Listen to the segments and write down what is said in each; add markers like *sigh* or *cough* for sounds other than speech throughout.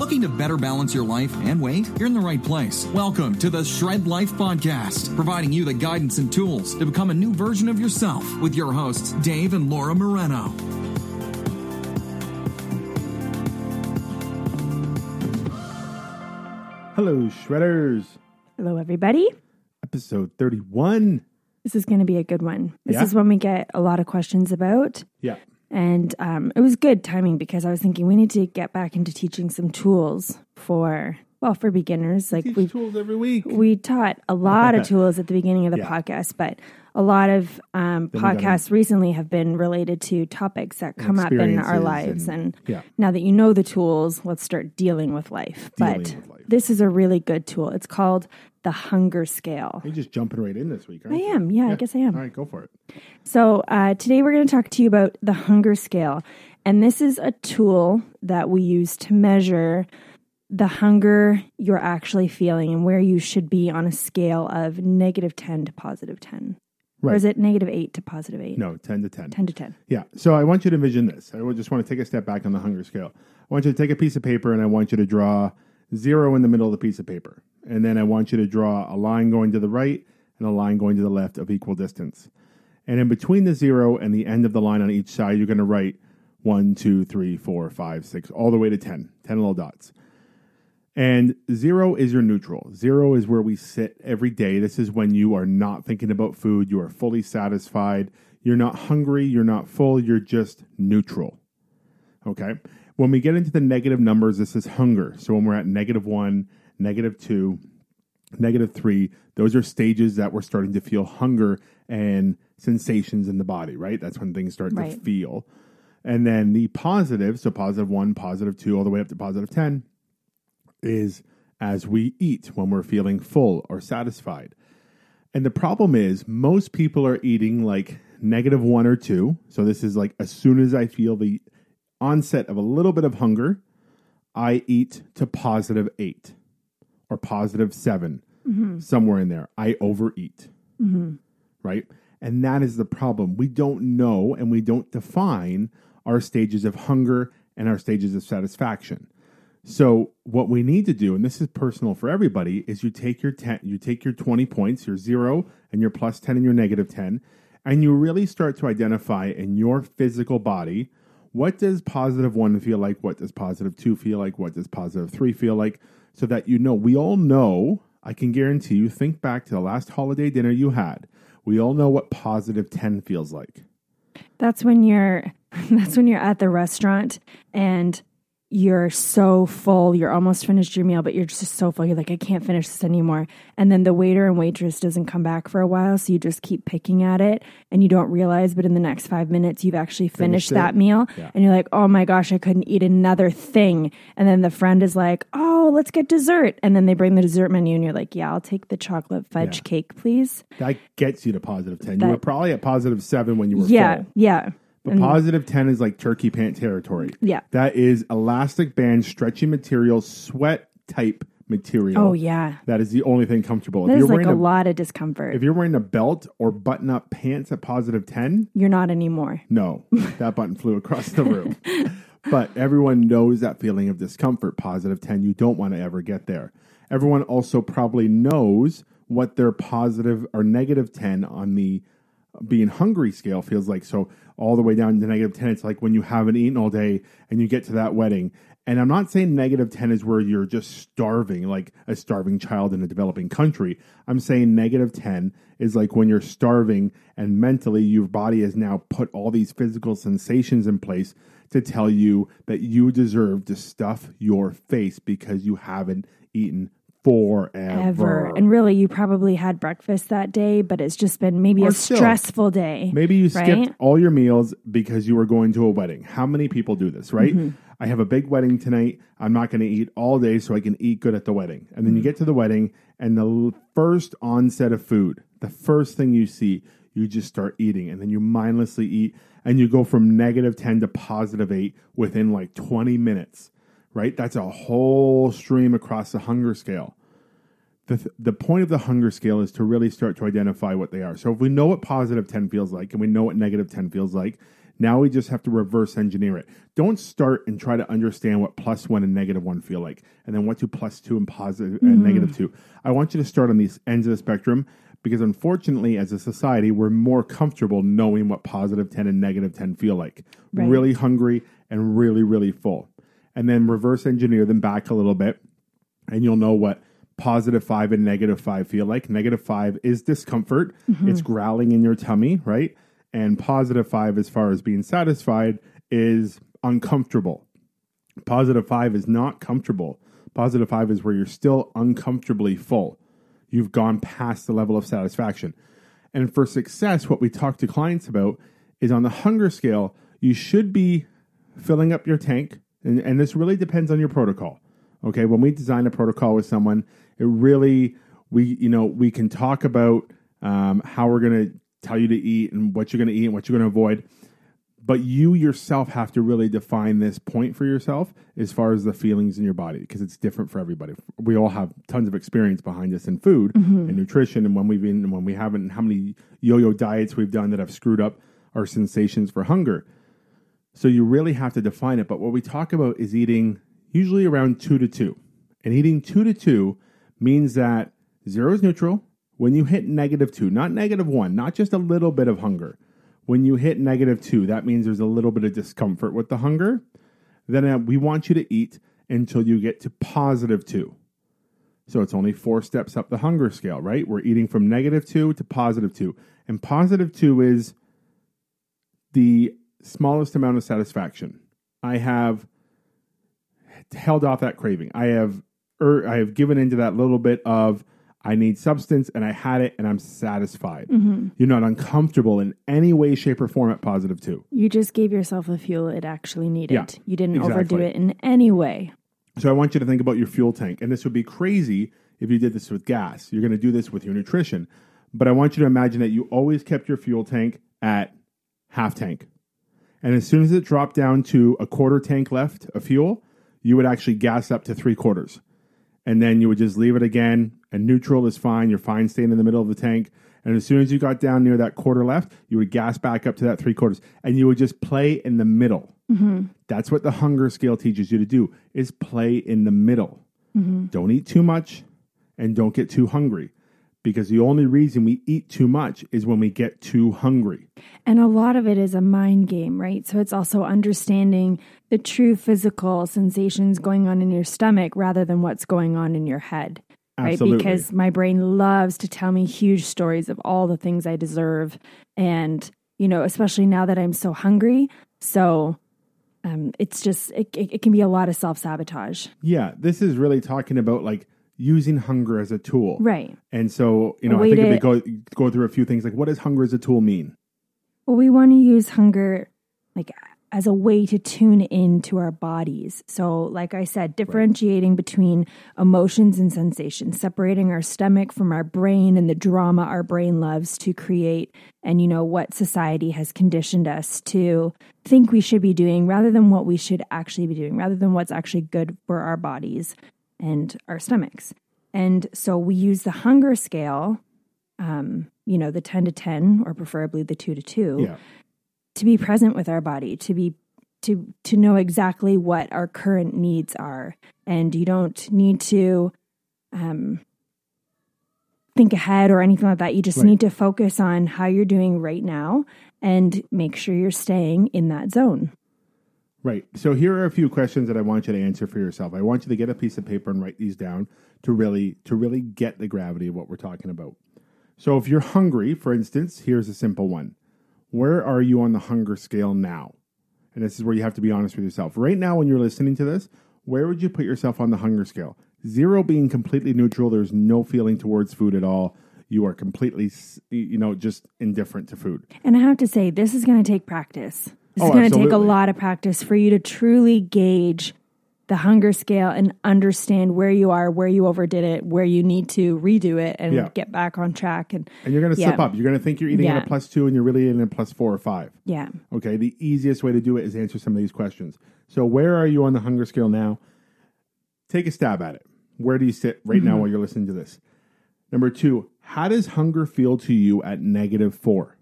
Looking to better balance your life and weight? You're in the right place. Welcome to the Shred Life Podcast, providing you the guidance and tools to become a new version of yourself with your hosts, Dave and Laura Moreno. Hello, Shredders. Hello, everybody. Episode 31. This is going to be a good one. This Yeah? is one we get a lot of questions about. Yeah. And um, it was good timing because I was thinking we need to get back into teaching some tools for, well, for beginners. Like Teach we tools every week. we taught a lot of *laughs* tools at the beginning of the Yeah. podcast, but a lot of um, we gotta- podcasts recently have been related to topics that come up in our lives. and- And, yeah. now that you know the tools, let's start dealing with life. Dealing but with life. this is a really good tool. It's called the hunger scale. You're just jumping right in this week, I you? am. Yeah, I guess I am. All right, go for it. So, uh, today we're going to talk to you about the hunger scale. And this is a tool that we use to measure the hunger you're actually feeling and where you should be on a scale of negative 10 to positive 10. Or is it negative 8 to positive 8? No, 10 to 10. 10 to 10. Yeah. So I want you to envision this. I just want to take a step back on the hunger scale. I want you to take a piece of paper and I want you to draw zero in the middle of the piece of paper. And then I want you to draw a line going to the right and a line going to the left of equal distance. And in between the zero and the end of the line on each side, you're going to write one, two, three, four, five, six, all the way to 10, 10 little dots. And zero is your neutral. Zero is where we sit every day. This is when you are not thinking about food. You are fully satisfied. You're not hungry. You're not full. You're just neutral. Okay. When we get into the negative numbers, this is hunger. So when we're at negative one, negative two, negative three, those are stages that we're starting to feel hunger and sensations in the body, right? That's when things start to feel. And then the positive, so positive one, positive two, all the way up to positive 10, is as we eat when we're feeling full or satisfied. And the problem is, most people are eating like negative one or two. So this is like as soon as I feel the onset of a little bit of hunger, I eat to positive eight or positive 7 mm-hmm. somewhere in there. I overeat. Mm-hmm. Right. And that is the problem. We don't know and we don't define our stages of hunger and our stages of satisfaction. So what we need to do, and this is personal for everybody, is you take your ten, you take your twenty points, your zero and your plus ten and your negative ten, and you really start to identify in your physical body what does positive one feel like, what does positive two feel like, what does positive three feel like, so that you know. We all know. I can guarantee you. Think back to the last holiday dinner you had. We all know what positive ten feels like. That's when you're *laughs* that's when you're at the restaurant and you're so full, you're almost finished your meal, but you're just so full. You're like, I can't finish this anymore. And then the waiter and waitress doesn't come back for a while, so you just keep picking at it and you don't realize, but in the next five minutes you've actually finished, Finished that meal. Yeah. And you're like, Oh my gosh, I couldn't eat another thing. And then the friend is like, Oh, let's get dessert. And then they bring the dessert menu and you're like, Yeah, I'll take the chocolate fudge Yeah. cake, please. That gets you to positive ten. you were probably at positive seven when you were Yeah, full. yeah. But positive 10 is like turkey pant territory. Yeah. That is elastic band, stretchy material, sweat type material. Oh yeah. That is the only thing comfortable. If you're like wearing a lot of discomfort. if you're wearing a belt or button up pants at positive 10, You're not anymore. no, *laughs* that button flew across the room. but everyone knows that feeling of discomfort, positive 10. You don't want to ever get there. Everyone also probably knows what their positive or negative 10 on the being hungry scale feels like. So all the way down to negative 10, it's like when you haven't eaten all day and you get to that wedding. And I'm not saying negative 10 is where you're just starving, like a starving child in a developing country. I'm saying negative 10 is like when you're starving and mentally your body has now put all these physical sensations in place to tell you that you deserve to stuff your face because you haven't eaten forever. Ever. And really, you probably had breakfast that day, but it's just been maybe Or a still. stressful day. Maybe you skipped all your meals because you were going to a wedding. How many people do this, right? Mm-hmm. I have a big wedding tonight. I'm not going to eat all day so I can eat good at the wedding. And then you Mm-hmm. get to the wedding, and the first onset of food, the first thing you see, you just start eating. And then you mindlessly eat, and you go from negative 10 to positive 8 within like 20 minutes, right? That's a whole stream across the hunger scale the, th- the point of the hunger scale is to really start to identify what they are. So if we know what positive 10 feels like and we know what negative 10 feels like, Now we just have to reverse engineer it. Don't start and try to understand what plus one and negative one feel like, and then what do plus two and positive and mm-hmm. negative two. I want you to start on these ends of the spectrum because unfortunately, as a society, we're more comfortable knowing what positive 10 and negative 10 feel like. Right. Really hungry and really, really full. And then reverse engineer them back a little bit, and you'll know what positive five and negative five feel like. Negative five is discomfort, mm-hmm. it's growling in your tummy, right? And positive five, as far as being satisfied, is uncomfortable. Positive five is not comfortable. Positive five is where you're still uncomfortably full. You've gone past the level of satisfaction. And for success, what we talk to clients about is on the hunger scale, you should be filling up your tank. And, and this really depends on your protocol. Okay. When we design a protocol with someone, it really, we, you know, we can talk about um, how we're going to tell you to eat and what you're going to eat and what you're going to avoid but you yourself have to really define this point for yourself as far as the feelings in your body because it's different for everybody. We all have tons of experience behind us in food and nutrition, and when we've been and when we haven't, and how many yo-yo diets we've done that have screwed up our sensations for hunger. So you really have to define it. But what we talk about is eating usually around two to two, and eating two to two means that zero is neutral. When you hit negative two, not negative one, not just a little bit of hunger when you hit negative two, that means there's a little bit of discomfort with the hunger. Then uh, we want you to eat until you get to positive two. So it's only four steps up the hunger scale, right? We're eating from negative two to positive two. And positive two is the smallest amount of satisfaction. I have held off that craving. I have er, I have given into that little bit of I need substance and I had it and I'm satisfied. You're not uncomfortable in any way, shape, or form at positive two. You just gave yourself the fuel it actually needed. Yeah, you didn't overdo it in any way. So I want you to think about your fuel tank. And this would be crazy if you did this with gas. You're going to do this with your nutrition. But I want you to imagine that you always kept your fuel tank at half tank. And as soon as it dropped down to a quarter tank left of fuel, you would actually gas up to three quarters. And then you would just leave it again, and neutral is fine. You're fine staying in the middle of the tank. And as soon as you got down near that quarter left, you would gas back up to that three quarters, and you would just play in the middle. Mm-hmm. That's what the hunger scale teaches you to do: is play in the middle. Mm-hmm. Don't eat too much, and don't get too hungry, because the only reason we eat too much is when we get too hungry. And a lot of it is a mind game, right? So it's also understanding the true physical sensations going on in your stomach rather than what's going on in your head. Right. Absolutely. Because my brain loves to tell me huge stories of all the things I deserve. And, you know, especially now that I'm so hungry. So um, it's just, it, it, it can be a lot of self sabotage. Yeah, this is really talking about like using hunger as a tool, Right. And so, you know, I way think if we go go through a few things like what does hunger as a tool mean? Well, we want to use hunger like as a way to tune in to our bodies. So, like I said, differentiating between emotions and sensations, separating our stomach from our brain and the drama our brain loves to create, and you know what society has conditioned us to think we should be doing rather than what we should actually be doing, rather than what's actually good for our bodies and our stomachs. And so we use the hunger scale, um, you know, the 10 to 10, or preferably the 2 to 2 Yeah. to be present with our body to be to to know exactly what our current needs are and you don't need to um think ahead or anything like that you just Right. need to focus on how you're doing right now and make sure you're staying in that zone Right. So here are a few questions that I want you to answer for yourself. I want you to get a piece of paper and write these down to really to really get the gravity of what we're talking about. So if you're hungry, for instance, here's a simple one. Where are you on the hunger scale now? And this is where you have to be honest with yourself. Right now when you're listening to this, where would you put yourself on the hunger scale? 0 being completely neutral, there's no feeling towards food at all. You are completely you know just indifferent to food. and i have to say this is going to take practice this Oh, is going to take a lot of practice for you to truly gauge the hunger scale and understand where you are where you overdid it where you need to redo it and Yeah. get back on track and And you're going to slip up. You're going to think you're eating at a plus 2 and you're really eating at a plus 4 or 5. yeah Okay, the easiest way to do it is answer some of these questions. So, where are you on the hunger scale now? Take a stab at it. Where do you sit right now mm-hmm. while you're listening to this? Number two, how does hunger feel to you at negative four?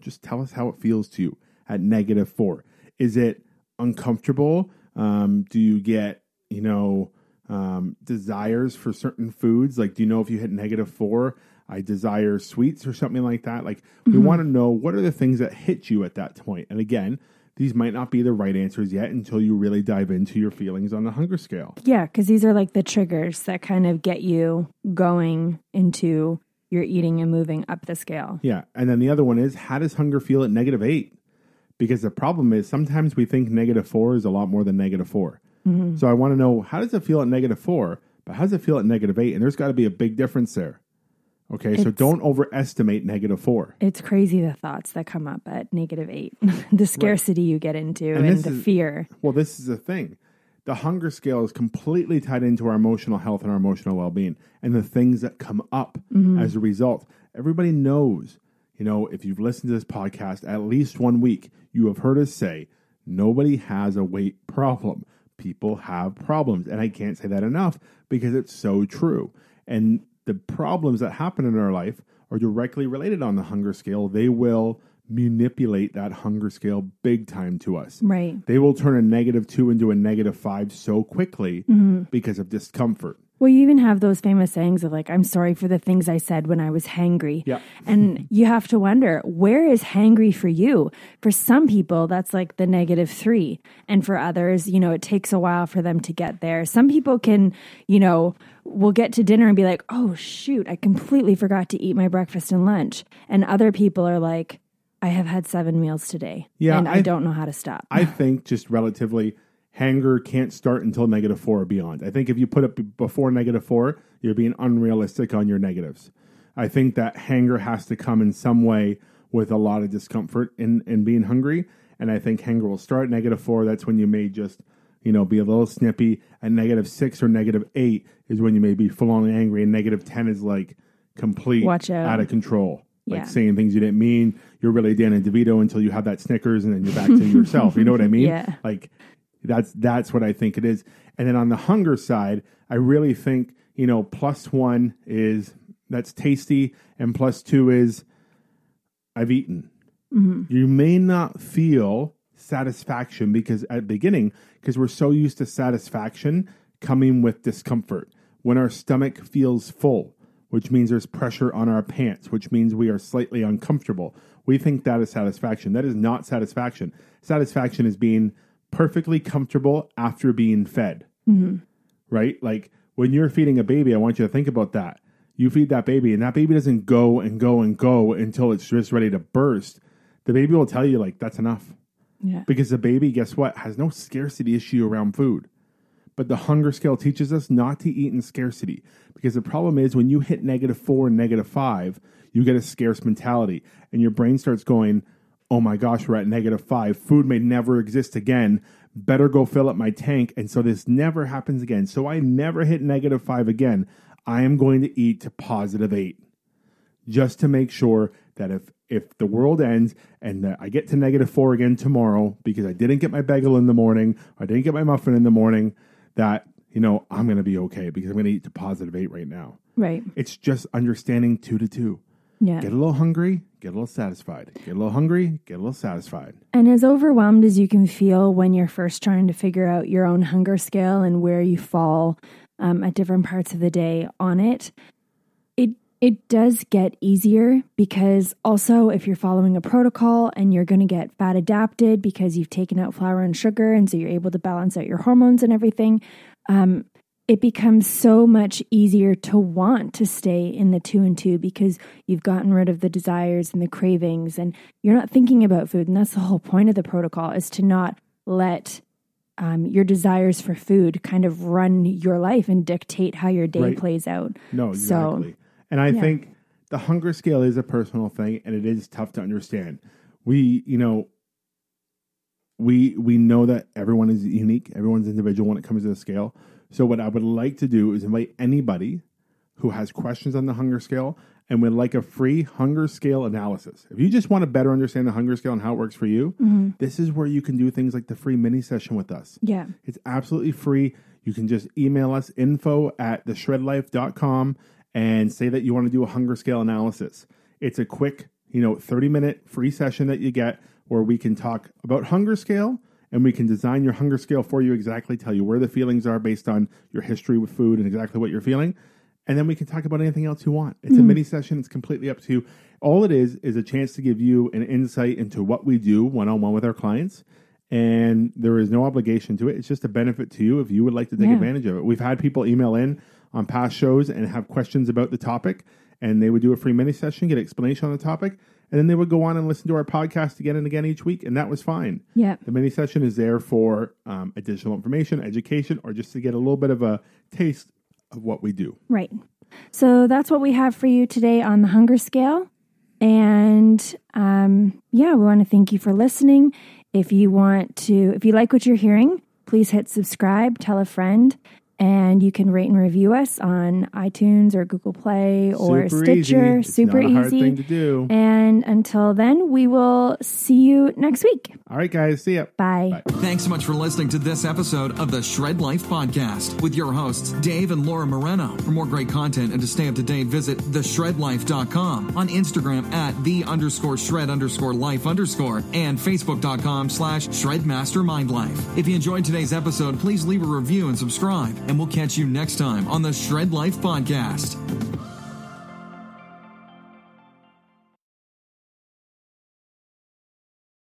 Just tell us how it feels to you at negative four? Is it uncomfortable? Um, do you get, you know, um, desires for certain foods? Like, do you know if you hit negative four, I desire sweets or something like that? Like, we want to know what are the things that hit you at that point. And again, these might not be the right answers yet until you really dive into your feelings on the hunger scale. Yeah, because these are like the triggers that kind of get you going into your eating and moving up the scale. Yeah. And then the other one is how does hunger feel at negative eight? Because the problem is sometimes we think negative four is a lot more than negative 4 mm-hmm. So I want to know how does it feel at negative four, but how does it feel at negative eight? And there's got to be a big difference there. Okay. so don't overestimate negative four. It's crazy the thoughts that come up at negative eight, *laughs* the scarcity you get into, And and, the is- fear. Well, this is the thing. The hunger scale is completely tied into our emotional health and our emotional well being and the things that come up mm-hmm. as a result. Everybody knows, you know, if you've listened to this podcast at least one week, you have heard us say nobody has a weight problem. People have problems. And I can't say that enough because it's so true. And the problems that happen in our life are directly related on the hunger scale. They will manipulate that hunger scale big time to us Right. they will turn a negative two into a negative five so quickly Mm-hmm. because of discomfort. Well, you even have those famous sayings of like, I'm sorry for the things I said when I was hangry. Yeah. And *laughs* you have to wonder, where is hangry for you? For some people, that's like the negative three. And for others, you know, it takes a while for them to get there. Some people can, you know, will get to dinner and be like, oh, shoot, I completely forgot to eat my breakfast and lunch. And other people are like, I have had seven meals today. Yeah, And I, I- don't know how to stop. I think just relatively, hanger can't start until negative four or beyond. I think if you put it before negative four, you're being unrealistic on your negatives. I think that hanger has to come in some way with a lot of discomfort in, in being hungry. And I think hanger will start at negative four. That's when you may just, you know, be a little snippy. At negative six or negative eight is when you may be full on angry. And negative 10 is like complete Watch out. out of control. Like Yeah. saying things you didn't mean. You're really Danny DeVito until you have that Snickers and then you're back to *laughs* yourself. You know what I mean? Yeah. Like that's that's what I think it is. And then on the hunger side, I really think, you know, plus one is that's tasty and plus two is I've eaten. Mm-hmm. You may not feel satisfaction because at the beginning, because we're so used to satisfaction coming with discomfort. When our stomach feels full, which means there's pressure on our pants, which means we are slightly uncomfortable, we think that is satisfaction. That is not satisfaction. Satisfaction is being perfectly comfortable after being fed mm-hmm. right? Like when you're feeding a baby, I want you to think about that. You feed that baby, and that baby doesn't go and go and go until it's just ready to burst. The baby will tell you, like, that's enough. yeah. Because the baby, guess what, has no scarcity issue around food. But the hunger scale teaches us not to eat in scarcity. Because the problem is when you hit negative four and negative five, you get a scarce mentality. And your brain starts going, oh my gosh, we're at negative five. Food may never exist again. Better go fill up my tank. And so this never happens again. So I never hit negative five again. I am going to eat to positive eight just to make sure that if if the world ends and I get to negative four again tomorrow because I didn't get my bagel in the morning, or I didn't get my muffin in the morning, that you know I'm going to be okay because I'm going to eat to positive eight right now. Right. It's just understanding two to two. Yeah. Get a little hungry, get a little satisfied. Get a little hungry, get a little satisfied. And as overwhelmed as you can feel when you're first trying to figure out your own hunger scale and where you fall um, at different parts of the day on it, it does get easier because also if you're following a protocol and you're going to get fat adapted because you've taken out flour and sugar and so you're able to balance out your hormones and everything, um, it becomes so much easier to want to stay in the two and two because you've gotten rid of the desires and the cravings and you're not thinking about food. And that's the whole point of the protocol is to not let um, your desires for food kind of run your life and dictate how your day Right. plays out. No, So- exactly. And I yeah. think the hunger scale is a personal thing, and it is tough to understand. We, you know, we we know that everyone is unique, everyone's individual when it comes to the scale. So, what I would like to do is invite anybody who has questions on the hunger scale and would like a free hunger scale analysis. If you just want to better understand the hunger scale and how it works for you, mm-hmm. this is where you can do things like the free mini session with us. Yeah. It's absolutely free. You can just email us info at theshredlife.com and say that you want to do a hunger scale analysis. It's a quick, you know, 30 minute free session that you get where we can talk about hunger scale and we can design your hunger scale for you exactly, tell you where the feelings are based on your history with food and exactly what you're feeling. And then we can talk about anything else you want. It's a hmm. mini session, it's completely up to you. All it is is a chance to give you an insight into what we do one on one with our clients. And there is no obligation to it. It's just a benefit to you if you would like to take Yeah. advantage of it. We've had people email in on past shows and have questions about the topic, and they would do a free mini session, get explanation on the topic, and then they would go on and listen to our podcast again and again each week, and that was fine. Yeah. The mini session is there for um, additional information, education, or just to get a little bit of a taste of what we do. Right. So that's what we have for you today on the hunger scale. And um, yeah, we want to thank you for listening. If you want to, if you like what you're hearing, please hit subscribe, tell a friend, and you can rate and review us on iTunes or Google Play or Super Stitcher. easy. It's Super not a hard easy. thing to do. And until then, we will see you next week. All right, guys, see ya. Bye. Thanks so much for listening to this episode of the Shred Life Podcast with your hosts, Dave and Laura Moreno. For more great content and to stay up to date, visit theshredlife.com on Instagram at the underscore shred underscore life underscore and facebook.com slash shredmastermindlife. If you enjoyed today's episode, please leave a review and subscribe, and we'll catch you next time on the Shred Life Podcast.